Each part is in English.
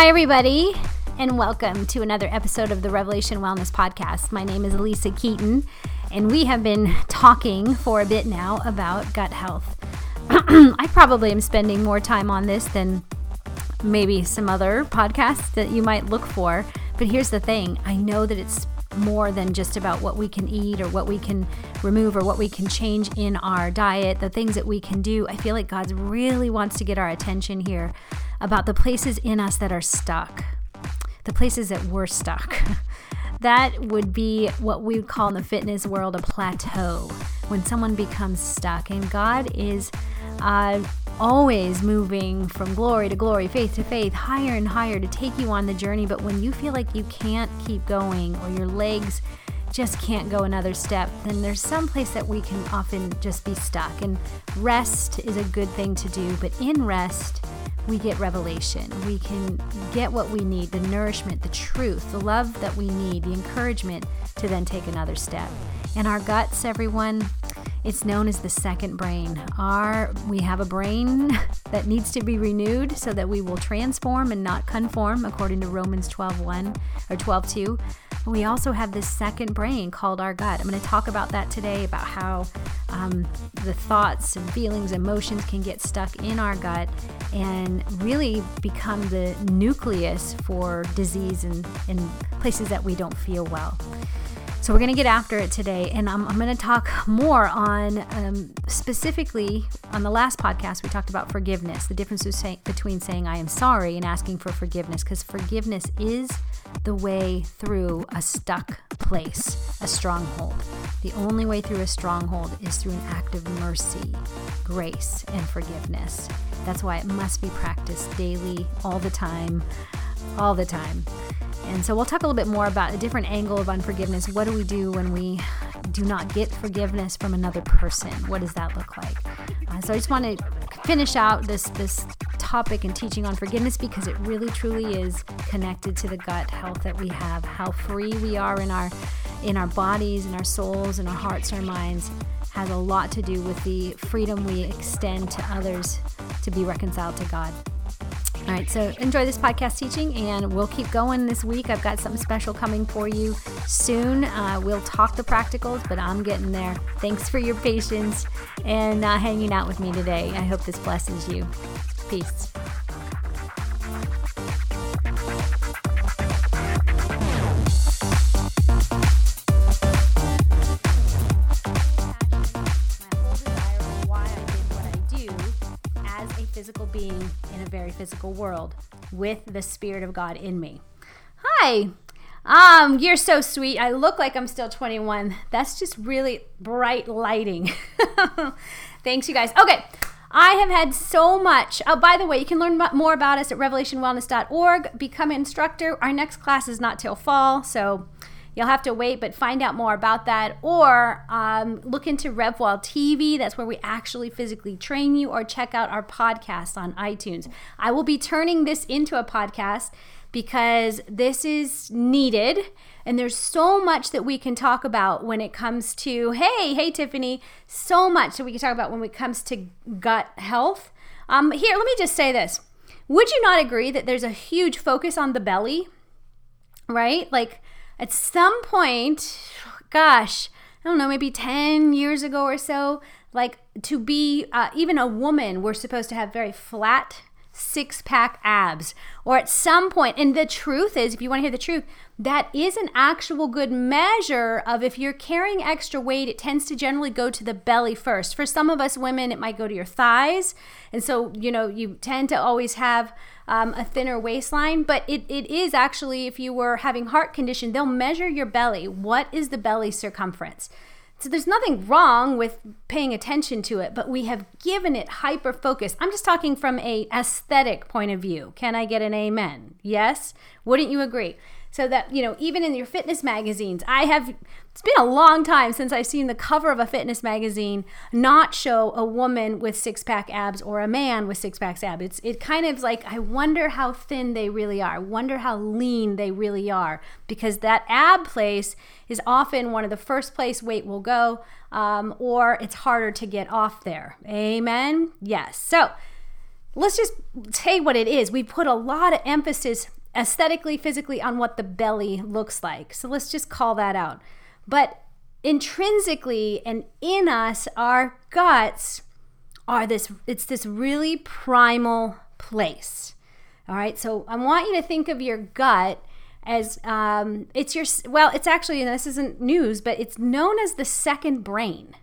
Hi, everybody, and welcome to another episode of the Revelation Wellness Podcast. My name is Lisa Keeton, and we have been talking for a bit now about gut health. I probably am spending more time on this than maybe some other podcasts that you might look for. But here's the thing I know that it's more than just about what we can eat or what we can remove or what we can change in our diet, the things that we can do. I feel like God really wants to get our attention here about the places in us that are stuck, the places that we're stuck. that would be what we would call in the fitness world a plateau, when someone becomes stuck. And God is uh, always moving from glory to glory, faith to faith, higher and higher to take you on the journey. But when you feel like you can't keep going or your legs just can't go another step, then there's some place that we can often just be stuck. And rest is a good thing to do, but in rest, we get revelation. We can get what we need the nourishment, the truth, the love that we need, the encouragement to then take another step. And our guts, everyone, it's known as the second brain. Our we have a brain that needs to be renewed so that we will transform and not conform according to Romans 12:1 or 12:2. We also have this second brain called our gut. I'm going to talk about that today about how um, the thoughts and feelings, emotions can get stuck in our gut and really become the nucleus for disease and in places that we don't feel well. So, we're going to get after it today, and I'm, I'm going to talk more on um, specifically on the last podcast, we talked about forgiveness, the difference between saying I am sorry and asking for forgiveness, because forgiveness is the way through a stuck place, a stronghold. The only way through a stronghold is through an act of mercy, grace, and forgiveness. That's why it must be practiced daily, all the time, all the time. And so we'll talk a little bit more about a different angle of unforgiveness. What do we do when we do not get forgiveness from another person? What does that look like? Uh, so I just want to finish out this this topic and teaching on forgiveness because it really truly is connected to the gut health that we have, how free we are in our in our bodies, in our souls, in our hearts, our minds has a lot to do with the freedom we extend to others to be reconciled to God. All right, so enjoy this podcast teaching, and we'll keep going this week. I've got something special coming for you soon. Uh, we'll talk the practicals, but I'm getting there. Thanks for your patience and uh, hanging out with me today. I hope this blesses you. Peace. As a physical being in a very physical world with the Spirit of God in me. Hi. Um, you're so sweet. I look like I'm still 21. That's just really bright lighting. Thanks, you guys. Okay. I have had so much. Oh, by the way, you can learn more about us at revelationwellness.org. Become an instructor. Our next class is not till fall, so You'll have to wait, but find out more about that. Or um, look into RevWell TV. That's where we actually physically train you, or check out our podcast on iTunes. I will be turning this into a podcast because this is needed. And there's so much that we can talk about when it comes to, hey, hey, Tiffany, so much that we can talk about when it comes to gut health. Um, here, let me just say this. Would you not agree that there's a huge focus on the belly? Right? Like, at some point, gosh, I don't know, maybe 10 years ago or so, like to be uh, even a woman, we're supposed to have very flat six pack abs. Or at some point, and the truth is, if you want to hear the truth, that is an actual good measure of if you're carrying extra weight, it tends to generally go to the belly first. For some of us women, it might go to your thighs. And so, you know, you tend to always have um, a thinner waistline, but it, it is actually, if you were having heart condition, they'll measure your belly. What is the belly circumference? So there's nothing wrong with paying attention to it, but we have given it hyper focus. I'm just talking from a aesthetic point of view. Can I get an amen? Yes? Wouldn't you agree? So that, you know, even in your fitness magazines, I have it's been a long time since I've seen the cover of a fitness magazine not show a woman with six pack abs or a man with six pack abs. It's it kind of like I wonder how thin they really are. Wonder how lean they really are because that ab place is often one of the first place weight will go, um, or it's harder to get off there. Amen. Yes. So let's just say what it is. We put a lot of emphasis aesthetically, physically on what the belly looks like. So let's just call that out. But intrinsically and in us, our guts are this, it's this really primal place. All right. So I want you to think of your gut as um, it's your, well, it's actually, this isn't news, but it's known as the second brain.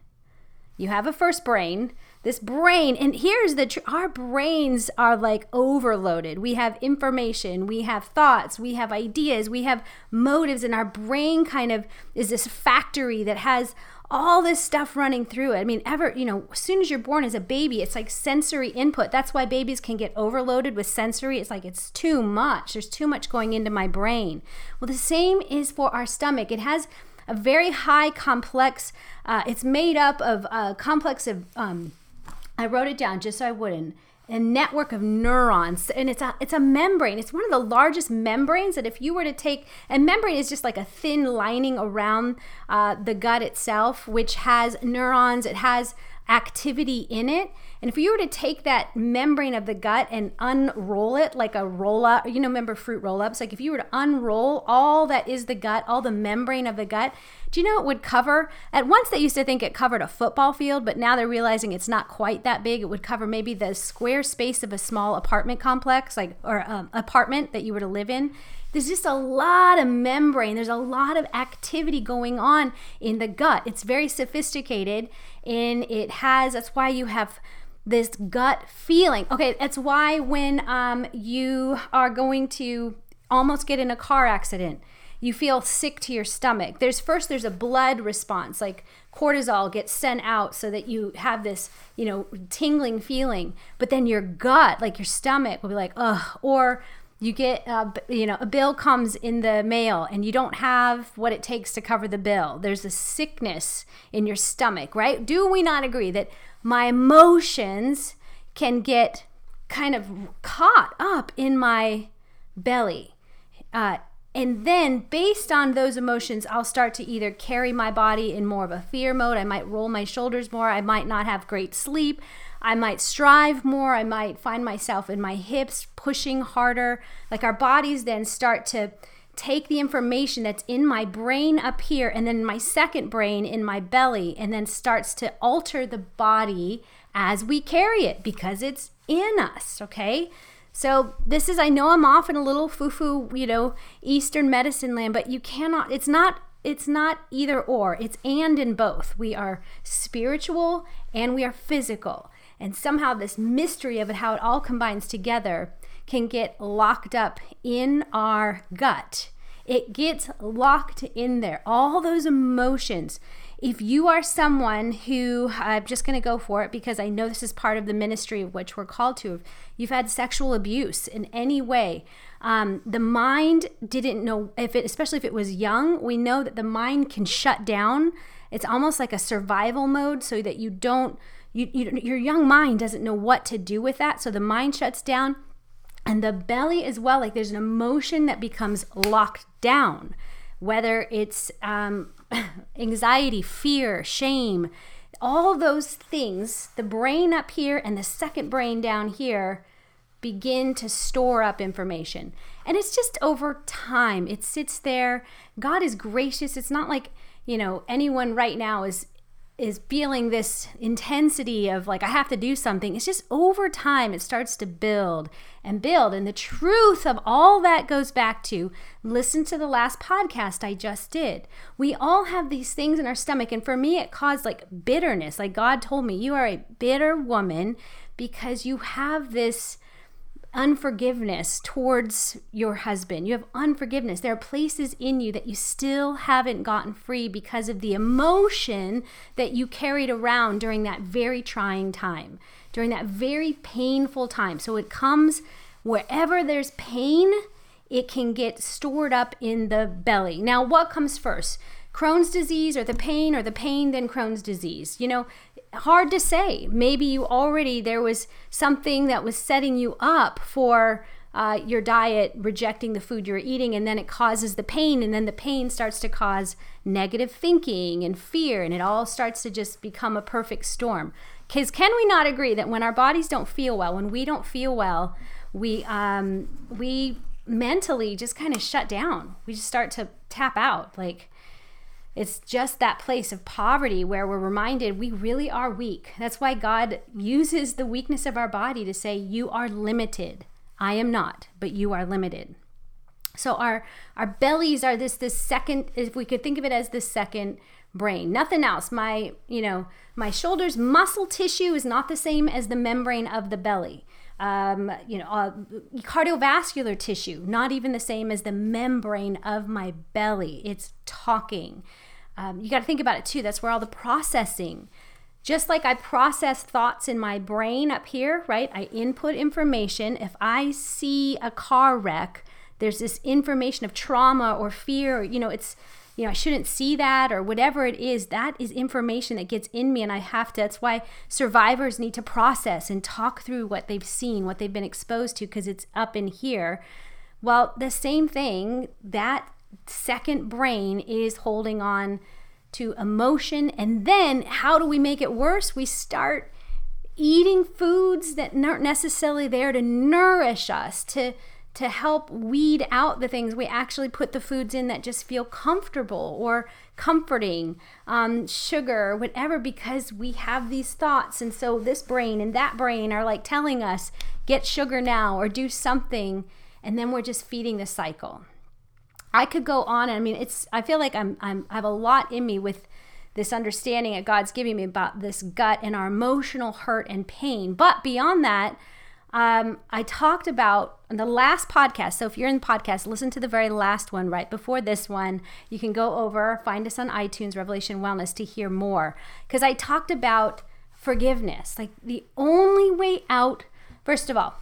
You have a first brain, this brain and here's the tr- our brains are like overloaded we have information we have thoughts we have ideas we have motives and our brain kind of is this factory that has all this stuff running through it. I mean, ever, you know, as soon as you're born as a baby, it's like sensory input. That's why babies can get overloaded with sensory. It's like it's too much. There's too much going into my brain. Well, the same is for our stomach. It has a very high complex, uh, it's made up of a complex of, um, I wrote it down just so I wouldn't. A network of neurons, and it's a it's a membrane. It's one of the largest membranes that if you were to take, and membrane is just like a thin lining around uh, the gut itself, which has neurons. It has activity in it. And if you were to take that membrane of the gut and unroll it like a roll up, you know, remember fruit roll ups? Like if you were to unroll all that is the gut, all the membrane of the gut, do you know it would cover? At once they used to think it covered a football field, but now they're realizing it's not quite that big. It would cover maybe the square space of a small apartment complex, like, or um, apartment that you were to live in there's just a lot of membrane there's a lot of activity going on in the gut it's very sophisticated and it has that's why you have this gut feeling. Okay, that's why when um, you are going to almost get in a car accident, you feel sick to your stomach. There's first there's a blood response, like cortisol gets sent out so that you have this, you know, tingling feeling. But then your gut, like your stomach, will be like, ugh, or you get you know a bill comes in the mail and you don't have what it takes to cover the bill there's a sickness in your stomach right do we not agree that my emotions can get kind of caught up in my belly. Uh, and then, based on those emotions, I'll start to either carry my body in more of a fear mode. I might roll my shoulders more. I might not have great sleep. I might strive more. I might find myself in my hips pushing harder. Like our bodies then start to take the information that's in my brain up here and then my second brain in my belly and then starts to alter the body as we carry it because it's in us, okay? So this is I know I'm off in a little foo-foo, you know, eastern medicine land, but you cannot it's not it's not either or. It's and in both. We are spiritual and we are physical. And somehow this mystery of it how it all combines together can get locked up in our gut. It gets locked in there. All those emotions. If you are someone who, I'm just going to go for it because I know this is part of the ministry of which we're called to, you've had sexual abuse in any way, um, the mind didn't know if it, especially if it was young, we know that the mind can shut down. It's almost like a survival mode so that you don't, you, you, your young mind doesn't know what to do with that. So the mind shuts down and the belly as well like there's an emotion that becomes locked down. Whether it's um, anxiety fear shame all those things the brain up here and the second brain down here begin to store up information. And it's just over time. It sits there. God is gracious. It's not like you know anyone right now is is feeling this intensity of like I have to do something. It's just over time it starts to build and build. And the truth of all that goes back to listen to the last podcast I just did. We all have these things in our stomach. And for me, it caused like bitterness. Like God told me, you are a bitter woman because you have this unforgiveness towards your husband. You have unforgiveness. There are places in you that you still haven't gotten free because of the emotion that you carried around during that very trying time, during that very painful time. So it comes wherever there's pain, it can get stored up in the belly. Now, what comes first? Crohn's disease or the pain or the pain then Crohn's disease. You know, hard to say. Maybe you already, there was something that was setting you up for uh, your diet rejecting the food you're eating, and then it causes the pain, and then the pain starts to cause negative thinking and fear, and it all starts to just become a perfect storm. Because can we not agree that when our bodies don't feel well, when we don't feel well, we um, we mentally just kind of shut down. We just start to tap out. Like it's just that place of poverty where we're reminded we really are weak. That's why God uses the weakness of our body to say, You are limited. I am not, but you are limited. So our our bellies are this this second if we could think of it as the second brain. Nothing else. My, you know, my shoulders muscle tissue is not the same as the membrane of the belly. Um, you know, uh, cardiovascular tissue, not even the same as the membrane of my belly. It's talking. Um, you got to think about it too. That's where all the processing, just like I process thoughts in my brain up here, right? I input information. If I see a car wreck, there's this information of trauma or fear, or, you know, it's you know, I shouldn't see that or whatever it is, that is information that gets in me and I have to. That's why survivors need to process and talk through what they've seen, what they've been exposed to, because it's up in here. Well, the same thing, that second brain is holding on to emotion. And then how do we make it worse? We start eating foods that aren't necessarily there to nourish us, to to help weed out the things, we actually put the foods in that just feel comfortable or comforting, um, sugar, whatever, because we have these thoughts. And so this brain and that brain are like telling us, get sugar now or do something. And then we're just feeding the cycle. I could go on. I mean, it's, I feel like I'm, I'm, I have a lot in me with this understanding that God's giving me about this gut and our emotional hurt and pain. But beyond that, um, I talked about on the last podcast. So if you're in the podcast, listen to the very last one right before this one. You can go over, find us on iTunes, Revelation Wellness, to hear more. Because I talked about forgiveness. Like the only way out, first of all,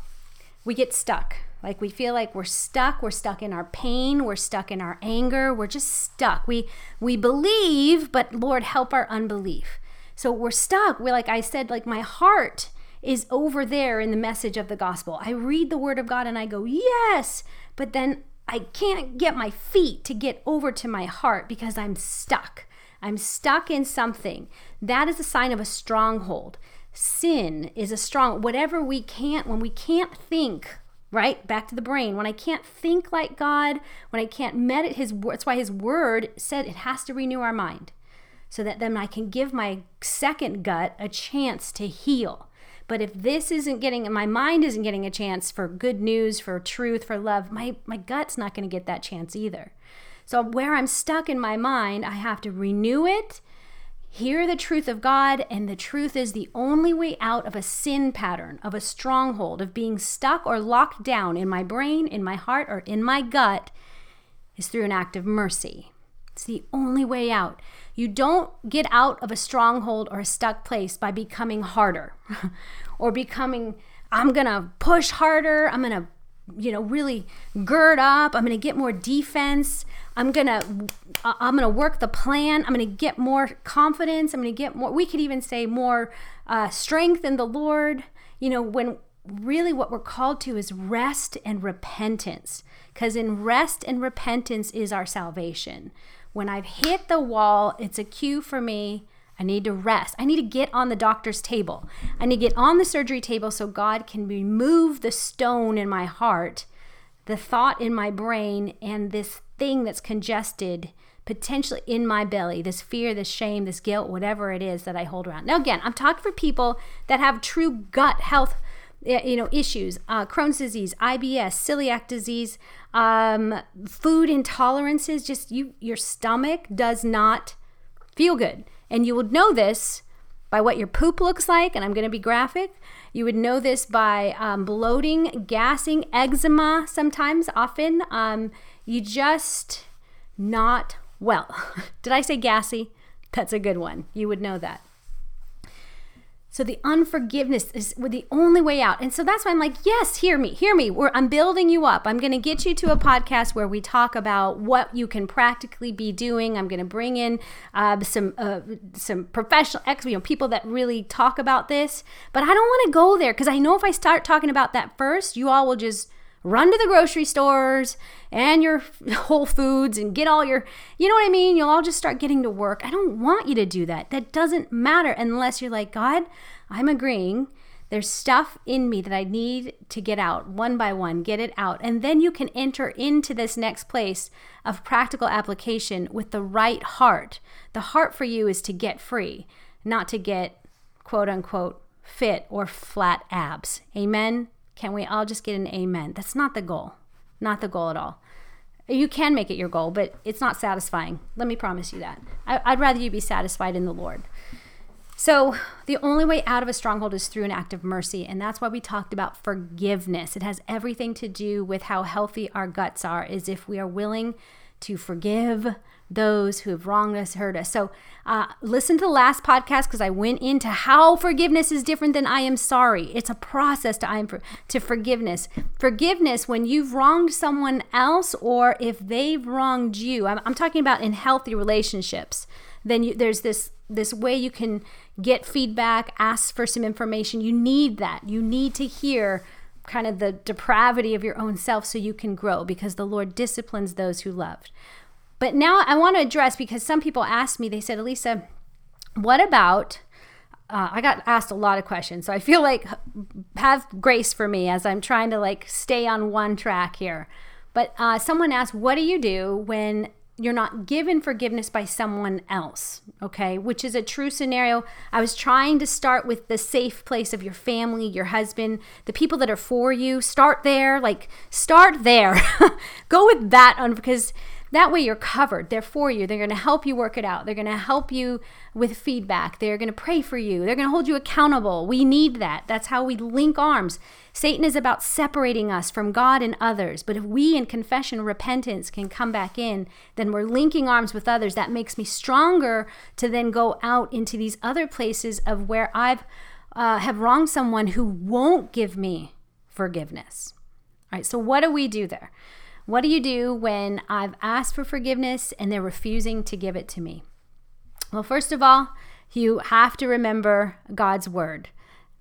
we get stuck. Like we feel like we're stuck. We're stuck in our pain. We're stuck in our anger. We're just stuck. We we believe, but Lord, help our unbelief. So we're stuck. We're like I said, like my heart is over there in the message of the gospel. I read the word of God and I go, yes, but then I can't get my feet to get over to my heart because I'm stuck. I'm stuck in something. That is a sign of a stronghold. Sin is a strong, whatever we can't, when we can't think, right? Back to the brain. When I can't think like God, when I can't meditate his that's why his word said it has to renew our mind so that then I can give my second gut a chance to heal. But if this isn't getting, my mind isn't getting a chance for good news, for truth, for love, my, my gut's not going to get that chance either. So where I'm stuck in my mind, I have to renew it, hear the truth of God, and the truth is the only way out of a sin pattern, of a stronghold, of being stuck or locked down in my brain, in my heart, or in my gut is through an act of mercy. It's the only way out. You don't get out of a stronghold or a stuck place by becoming harder or becoming, I'm going to push harder. I'm going to, you know, really gird up. I'm going to get more defense. I'm going to, I'm going to work the plan. I'm going to get more confidence. I'm going to get more, we could even say more uh, strength in the Lord. You know, when really what we're called to is rest and repentance because in rest and repentance is our salvation when I've hit the wall, it's a cue for me. I need to rest. I need to get on the doctor's table. I need to get on the surgery table so God can remove the stone in my heart, the thought in my brain, and this thing that's congested potentially in my belly this fear, this shame, this guilt, whatever it is that I hold around. Now, again, I'm talking for people that have true gut health you know issues uh, crohn's disease ibs celiac disease um, food intolerances just you your stomach does not feel good. And you would know this by what your poop looks like and i'm going to be graphic. You would know this by um, bloating gassing eczema sometimes often. Um, you just not well did i say gassy that's a good one you would know that so the unforgiveness is the only way out. And so that's why I'm like, yes, hear me, hear me. We're, I'm building you up. I'm going to get you to a podcast where we talk about what you can practically be doing. I'm going to bring in uh, some uh, some professional, ex, you know, people that really talk about this. But I don't want to go there because I know if I start talking about that first, you all will just run to the grocery stores and your Whole Foods and get all your, you know what I mean? You'll all just start getting to work. I don't want you to do that. That doesn't matter unless you're like, God, I'm agreeing. There's stuff in me that I need to get out one by one, get it out. And then you can enter into this next place of practical application with the right heart. The heart for you is to get free, not to get quote unquote fit or flat abs. Amen. Can we all just get an amen? That's not the goal. Not the goal at all. You can make it your goal, but it's not satisfying. Let me promise you that. I, would rather you be satisfied in the Lord. So, the only way out of a stronghold is through an act of mercy. And that's why we talked about forgiveness. It has everything to do with how healthy our guts are, is if we are willing to forgive, those who have wronged us, hurt us. So, uh, listen to the last podcast because I went into how forgiveness is different than I am sorry. It's a process to I am for, to forgiveness. Forgiveness when you've wronged someone else or if they've wronged you. I'm, I'm talking about in healthy relationships. Then you, there's this this way you can get feedback, ask for some information. You need that. You need to hear kind of the depravity of your own self so you can grow because the Lord disciplines those who loved. But now I want to address because some people asked me, they said, Alisa, what about? Uh, I got asked a lot of questions, so I feel like have grace for me as I'm trying to like stay on one track here. But uh, someone asked, "What do you do when you're not given forgiveness by someone else, okay? Which is a true scenario. I was trying to start with the safe place of your family, your husband, the people that are for you. Start there, like start there. Go with that on because that way you're covered. They're for you. They're going to help you work it out. They're going to help you with feedback. They're going to pray for you. They're going to hold you accountable. We need that. That's how we link arms. Satan is about separating us from God and others. But if we in confession, repentance can come back in, then we're linking arms with others. That makes me stronger to then go out into these other places of where I've uh, have wronged someone who won't give me forgiveness. All right. So what do we do there? What do you do when I've asked for forgiveness and they're refusing to give it to me? Well, first of all, you have to remember God's word.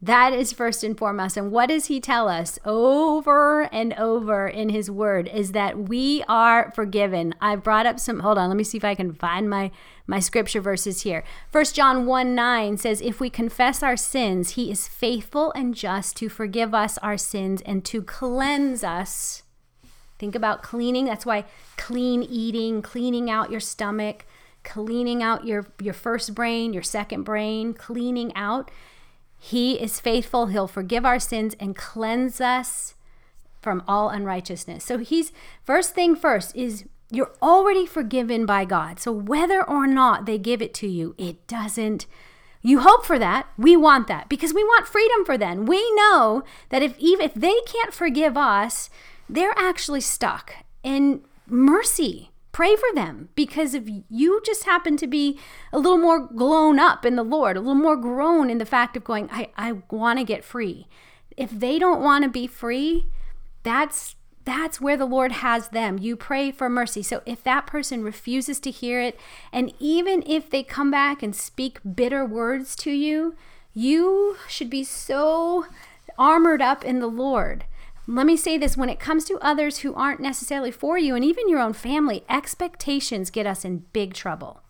That is first and foremost. And what does he tell us over and over in his word is that we are forgiven. I brought up some hold on, let me see if I can find my my scripture verses here. First John 1 9 says, If we confess our sins, he is faithful and just to forgive us our sins and to cleanse us Think about cleaning. That's why clean eating, cleaning out your stomach, cleaning out your, your first brain, your second brain, cleaning out. He is faithful. He'll forgive our sins and cleanse us from all unrighteousness. So he's first thing first is you're already forgiven by God. So whether or not they give it to you, it doesn't you hope for that. We want that because we want freedom for them. We know that if even if they can't forgive us, they're actually stuck. And mercy, pray for them because if you just happen to be a little more grown up in the Lord, a little more grown in the fact of going, I, I want to get free. If they don't want to be free, that's that's where the Lord has them. You pray for mercy. So if that person refuses to hear it, and even if they come back and speak bitter words to you, you should be so armored up in the Lord let me say this when it comes to others who aren't necessarily for you and even your own family, expectations get us in big trouble.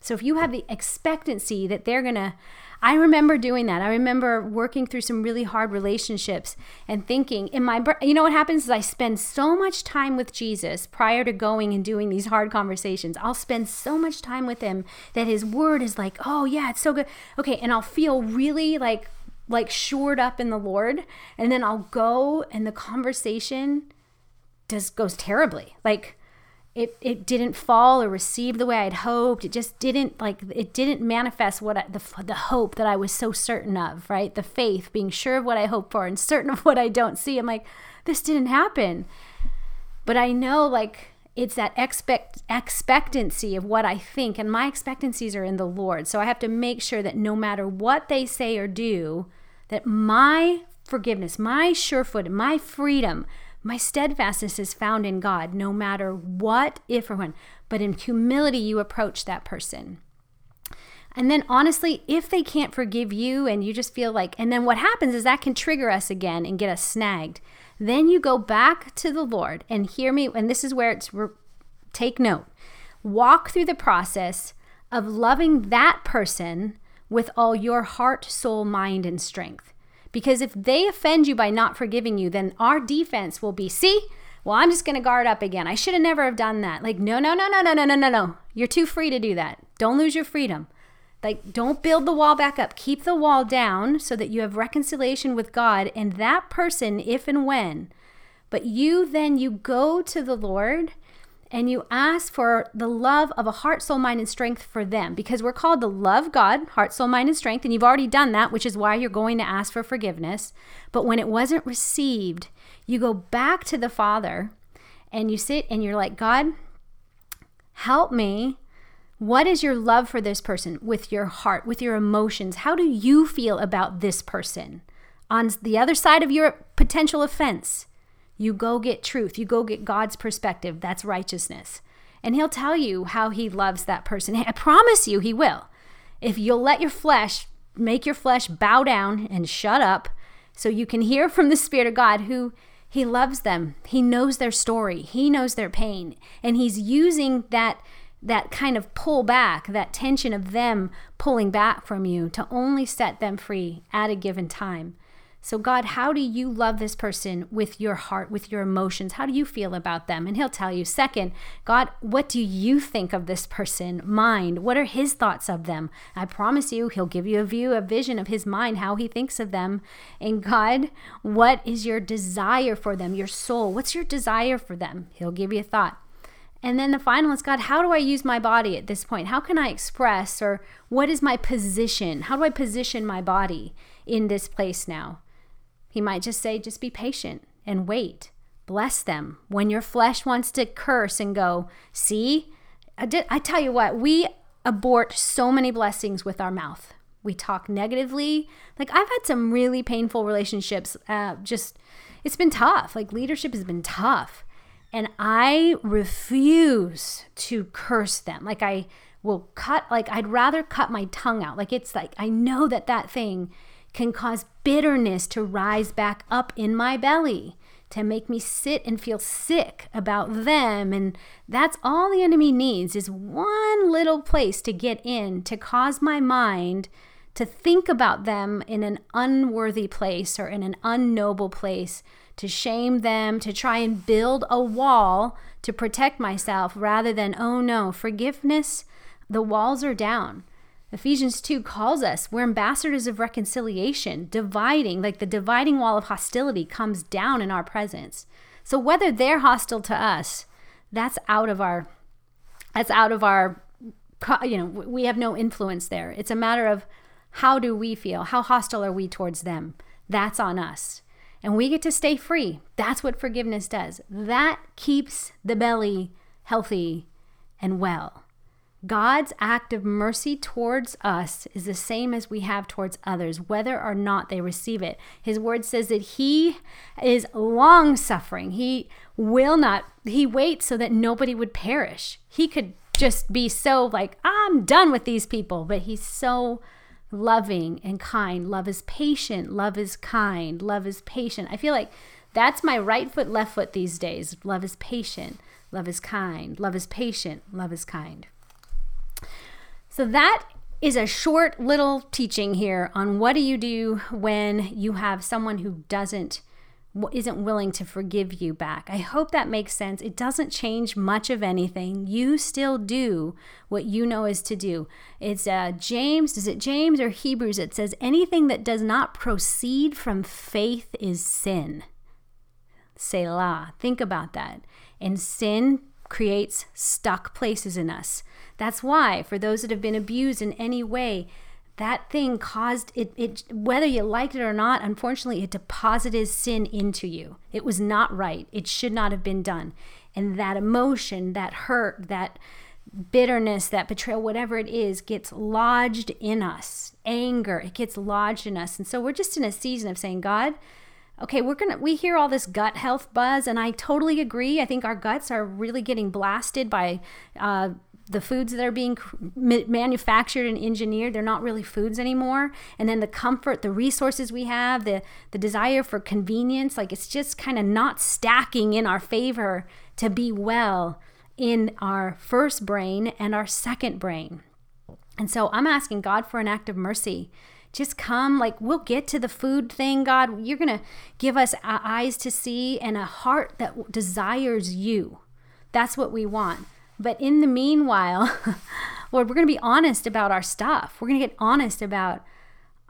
So if you have the expectancy that they're going to, I remember doing that. I remember working through some really hard relationships and thinking, in my, you know what happens is I spend so much time with Jesus prior to going and doing these hard conversations. I'll spend so much time with him that his word is like, oh yeah, it's so good. Okay. And I'll feel really like like shored up in the Lord, and then I'll go and the conversation just goes terribly. Like it it didn't fall or receive the way I'd hoped. It just didn't like it didn't manifest what I, the the hope that I was so certain of, right? The faith, being sure of what I hope for and certain of what I don't see. I'm like, this didn't happen. But I know like it's that expect expectancy of what I think and my expectancies are in the Lord. So I have to make sure that no matter what they say or do, that my forgiveness, my surefoot, my freedom, my steadfastness is found in God, no matter what, if or when. But in humility, you approach that person. And then honestly, if they can't forgive you and you just feel like, and then what happens is that can trigger us again and get us snagged. Then you go back to the Lord and hear me. And this is where it's re- take note. Walk through the process of loving that person with all your heart, soul, mind, and strength. Because if they offend you by not forgiving you, then our defense will be, see, well, I'm just going to guard up again. I should have never have done that. Like, no, no, no, no, no, no, no, no, no. You're too free to do that. Don't lose your freedom. Like, don't build the wall back up. Keep the wall down so that you have reconciliation with God and that person, if and when. But you then, you go to the Lord and you ask for the love of a heart, soul, mind, and strength for them because we're called to love God, heart, soul, mind, and strength. And you've already done that, which is why you're going to ask for forgiveness. But when it wasn't received, you go back to the Father and you sit and you're like, God, help me. What is your love for this person with your heart, with your emotions? How do you feel about this person on the other side of your potential offense? You go get truth. You go get God's perspective. That's righteousness. And He'll tell you how He loves that person. I promise you, He will. If you'll let your flesh, make your flesh bow down and shut up so you can hear from the Spirit of God who He loves them. He knows their story, He knows their pain. And He's using that that kind of pull back, that tension of them pulling back from you to only set them free at a given time. So, God, how do you love this person with your heart, with your emotions? How do you feel about them? And He'll tell you. Second, God, what do you think of this person? Mind. What are His thoughts of them? I promise you, He'll give you a view, a vision of His mind, how He thinks of them. And God, what is your desire for them? Your soul. What's your desire for them? He'll give you a thought. And then the final is God, how do I use my body at this point? How can I express or what is my position? How do I position my body in this place now? He might just say, just be patient and wait. Bless them. When your flesh wants to curse and go, see, I, did, I tell you what, we abort so many blessings with our mouth. We talk negatively. Like, I've had some really painful relationships. Uh, just, it's been tough. Like, leadership has been tough. And I refuse to curse them. Like, I will cut, like, I'd rather cut my tongue out. Like, it's like, I know that that thing can cause bitterness to rise back up in my belly, to make me sit and feel sick about them. And that's all the enemy needs is one little place to get in to cause my mind to think about them in an unworthy place or in an unnoble place, to shame them, to try and build a wall to protect myself rather than, oh no, forgiveness, the walls are down. Ephesians 2 calls us, we're ambassadors of reconciliation, dividing, like the dividing wall of hostility comes down in our presence. So whether they're hostile to us, that's out of our that's out of our you know, we have no influence there. It's a matter of how do we feel? How hostile are we towards them? That's on us. And we get to stay free. That's what forgiveness does. That keeps the belly healthy and well. God's act of mercy towards us is the same as we have towards others, whether or not they receive it. His word says that He is long suffering. He will not, He waits so that nobody would perish. He could just be so like, I'm done with these people, but He's so loving and kind. Love is patient. Love is kind. Love is patient. I feel like that's my right foot, left foot these days. Love is patient. Love is kind. Love is patient. Love is kind. So that is a short little teaching here on what do you do when you have someone who doesn't isn't willing to forgive you back. I hope that makes sense. It doesn't change much of anything. You still do what you know is to do. It's uh, James, is it James or Hebrews? It says anything that does not proceed from faith is sin. Selah. Think about that. And sin creates stuck places in us. That's why, for those that have been abused in any way, that thing caused it, it whether you liked it or not unfortunately it deposited sin into you. It was not right. It should not have been done. And that emotion that hurt that bitterness that betrayal whatever it is gets lodged in us. Anger it gets lodged in us. And so we're just in a season of saying god okay we're gonna we hear all this gut health buzz and i totally agree. I think our guts are really getting blasted by uh, the foods that are being manufactured and engineered. They're not really foods anymore. And then the comfort the resources we have the the desire for convenience like it's just kind of not stacking in our favor to be well in our first brain and our second brain. And so i'm asking god for an act of mercy just come like we'll get to the food thing god you're going to give us eyes to see and a heart that desires you that's what we want but in the meanwhile, Lord, we're going to be honest about our stuff. We're going to get honest about,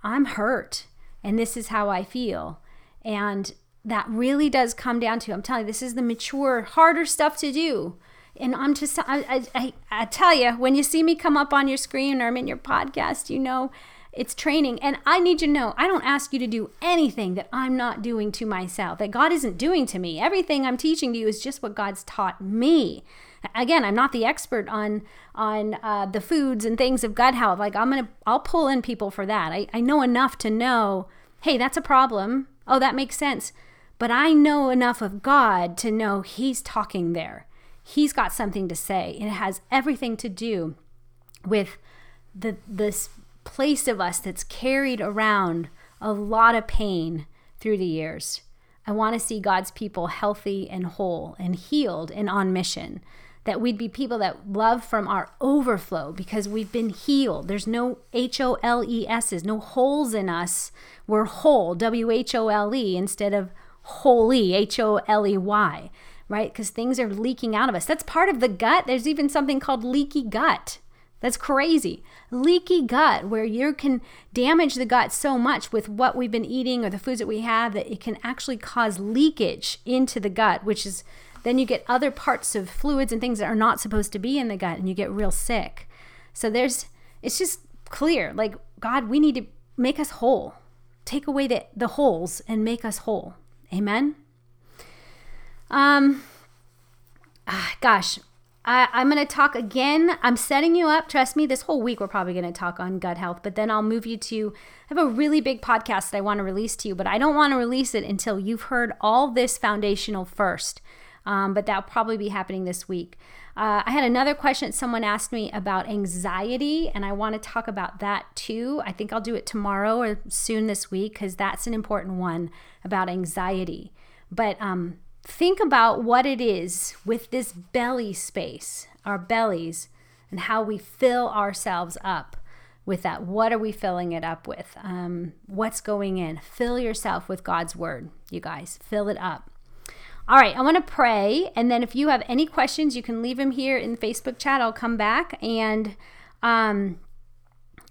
I'm hurt and this is how I feel. And that really does come down to, I'm telling you, this is the mature, harder stuff to do. And I'm just, I, I, I tell you, when you see me come up on your screen or I'm in your podcast, you know, it's training. And I need you to know I don't ask you to do anything that I'm not doing to myself, that God isn't doing to me. Everything I'm teaching to you is just what God's taught me. Again i'm not the expert on on uh, the foods and things of gut health. Like i'm gonna i'll pull in people for that. I, I know enough to know hey that's a problem. Oh that makes sense. But i know enough of god to know he's talking there. He's got something to say. It has everything to do with the this place of us that's carried around a lot of pain through the years I want to see God's people healthy and whole and healed and on mission that we'd be people that love from our overflow because we've been healed. There's no H O L E S's, no holes in us. We're whole, W H O L E, instead of holy, H O L E Y, right? Because things are leaking out of us. That's part of the gut. There's even something called leaky gut. That's crazy. Leaky gut, where you can damage the gut so much with what we've been eating or the foods that we have that it can actually cause leakage into the gut, which is then you get other parts of fluids and things that are not supposed to be in the gut and you get real sick. So there's it's just clear like God, we need to make us whole. Take away the, the holes and make us whole. Amen. Um ah, gosh, I, I'm going to talk again. I'm setting you up. Trust me, this whole week we're probably going to talk on gut health, but then I'll move you to I have a really big podcast that I want to release to you, but I don't want to release it until you've heard all this foundational first um, but that'll probably be happening this week. Uh, I had another question someone asked me about anxiety, and I want to talk about that too. I think I'll do it tomorrow or soon this week because that's an important one about anxiety. But um, think about what it is with this belly space, our bellies, and how we fill ourselves up with that. What are we filling it up with? Um, what's going in? Fill yourself with God's word, you guys. Fill it up. All right, I want to pray. And then if you have any questions, you can leave them here in the Facebook chat. I'll come back. And um,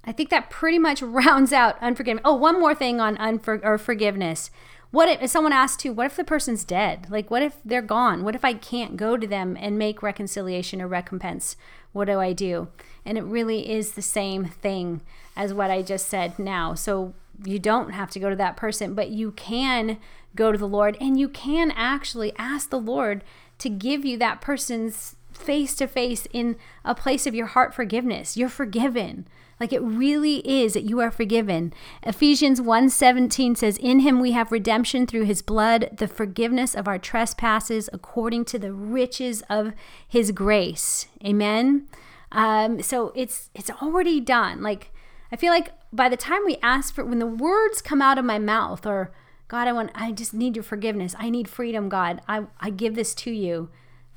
I think that pretty much rounds out unforgiveness. Oh, one more thing on unfor- or forgiveness. What if, if someone asked you, what if the person's dead? Like, what if they're gone? What if I can't go to them and make reconciliation or recompense? What do I do? And it really is the same thing as what I just said now. So you don't have to go to that person, but you can go to the Lord and you can actually ask the Lord to give you that person's face to face in a place of your heart forgiveness. You're forgiven. Like it really is that you are forgiven. Ephesians 1:17 says in him we have redemption through his blood, the forgiveness of our trespasses according to the riches of his grace. Amen. Um, so it's it's already done. Like I feel like by the time we ask for when the words come out of my mouth or God, I want I just need your forgiveness. I need freedom, God. I I give this to you.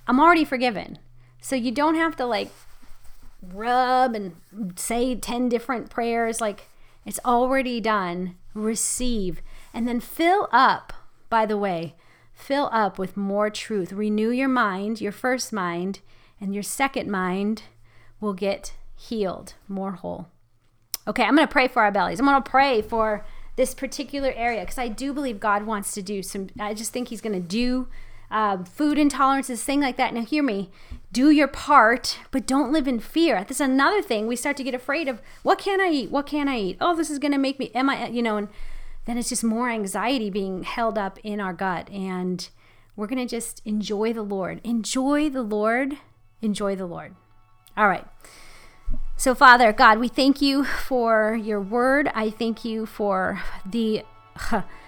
I'm already forgiven. So you don't have to like rub and say 10 different prayers like it's already done. Receive and then fill up, by the way, fill up with more truth. Renew your mind, your first mind, and your second mind will get healed, more whole. Okay, I'm going to pray for our bellies. I'm going to pray for this particular area because I do believe God wants to do some. I just think He's going to do uh, food intolerances, thing like that. Now, hear me. Do your part, but don't live in fear. This is another thing. We start to get afraid of what can I eat? What can I eat? Oh, this is going to make me. Am I? You know, and then it's just more anxiety being held up in our gut, and we're going to just enjoy the Lord. Enjoy the Lord. Enjoy the Lord. All right. So, Father God, we thank you for your word. I thank you for the.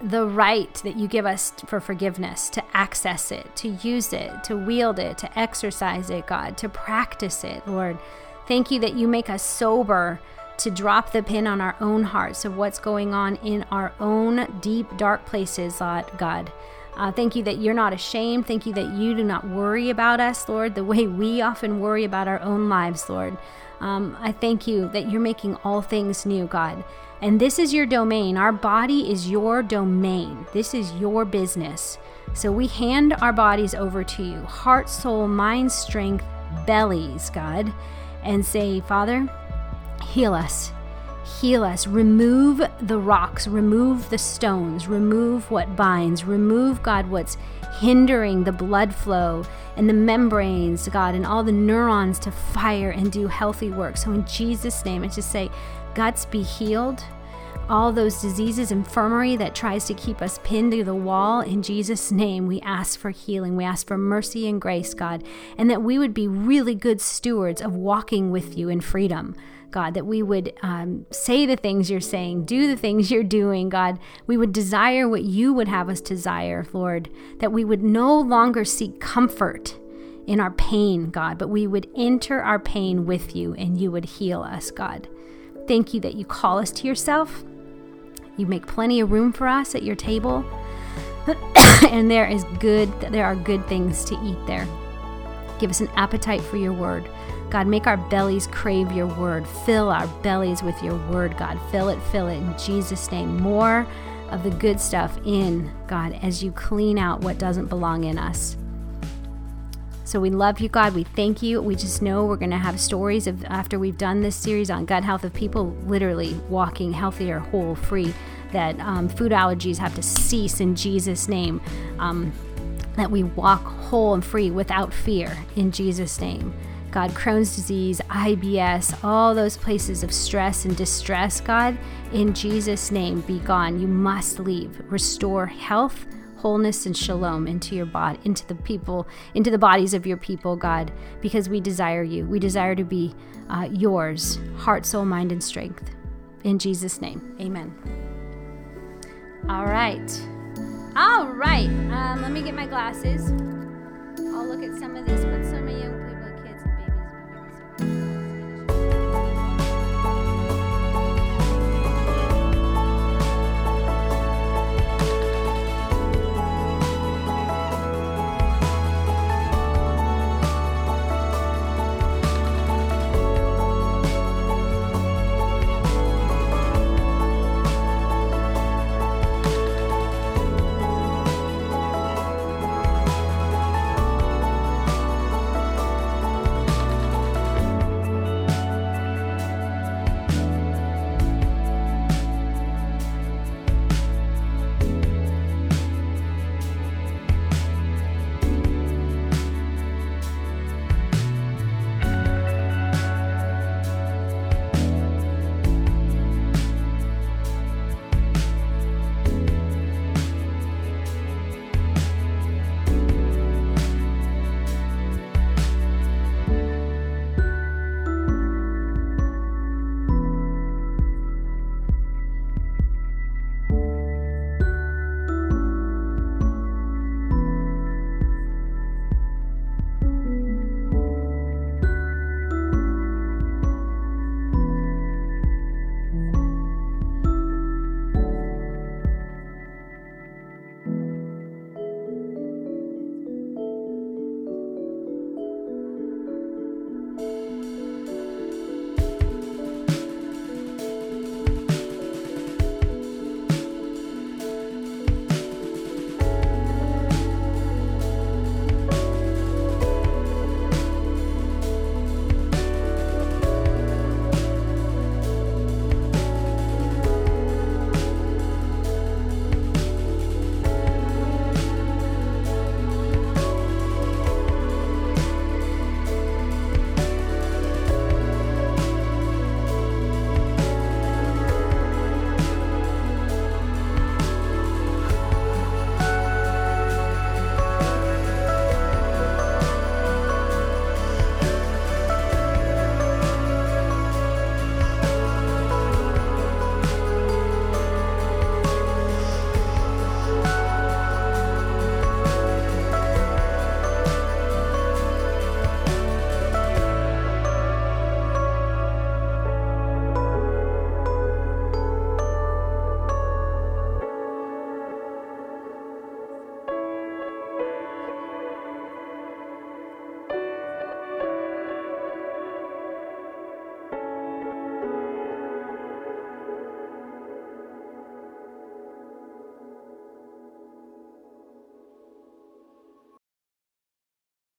the right that you give us for forgiveness to access it, to use it, to wield it, to exercise it, God, to practice it, Lord. Thank you that you make us sober to drop the pin on our own hearts of what's going on in our own deep, dark places, God. Uh, thank you that you're not ashamed. Thank you that you do not worry about us, Lord, the way we often worry about our own lives, Lord. Um, I thank you that you're making all things new, God. And this is your domain. Our body is your domain. This is your business. So we hand our bodies over to you heart, soul, mind, strength, bellies, God, and say, Father, heal us. Heal us. Remove the rocks, remove the stones, remove what binds, remove, God, what's hindering the blood flow and the membranes, God, and all the neurons to fire and do healthy work. So, in Jesus' name, I just say, guts be healed. All those diseases, infirmary that tries to keep us pinned to the wall, in Jesus' name, we ask for healing. We ask for mercy and grace, God, and that we would be really good stewards of walking with you in freedom. God, that we would um, say the things you're saying, do the things you're doing, God. We would desire what you would have us desire, Lord, that we would no longer seek comfort in our pain, God, but we would enter our pain with you and you would heal us, God. Thank you that you call us to yourself. You make plenty of room for us at your table. and there is good there are good things to eat there. Give us an appetite for your word. God, make our bellies crave your word. Fill our bellies with your word, God. Fill it, fill it in Jesus' name. More of the good stuff in, God, as you clean out what doesn't belong in us. So we love you, God. We thank you. We just know we're going to have stories of after we've done this series on gut health of people literally walking healthier, whole, free, that um, food allergies have to cease in Jesus' name. Um, that we walk whole and free without fear in Jesus' name. God, Crohn's disease, IBS, all those places of stress and distress, God, in Jesus' name, be gone. You must leave. Restore health, wholeness, and shalom into your body, into the people, into the bodies of your people, God, because we desire you. We desire to be uh, yours, heart, soul, mind, and strength. In Jesus' name, amen. All right. All right. Um, let me get my glasses. I'll look at some of this, but some of you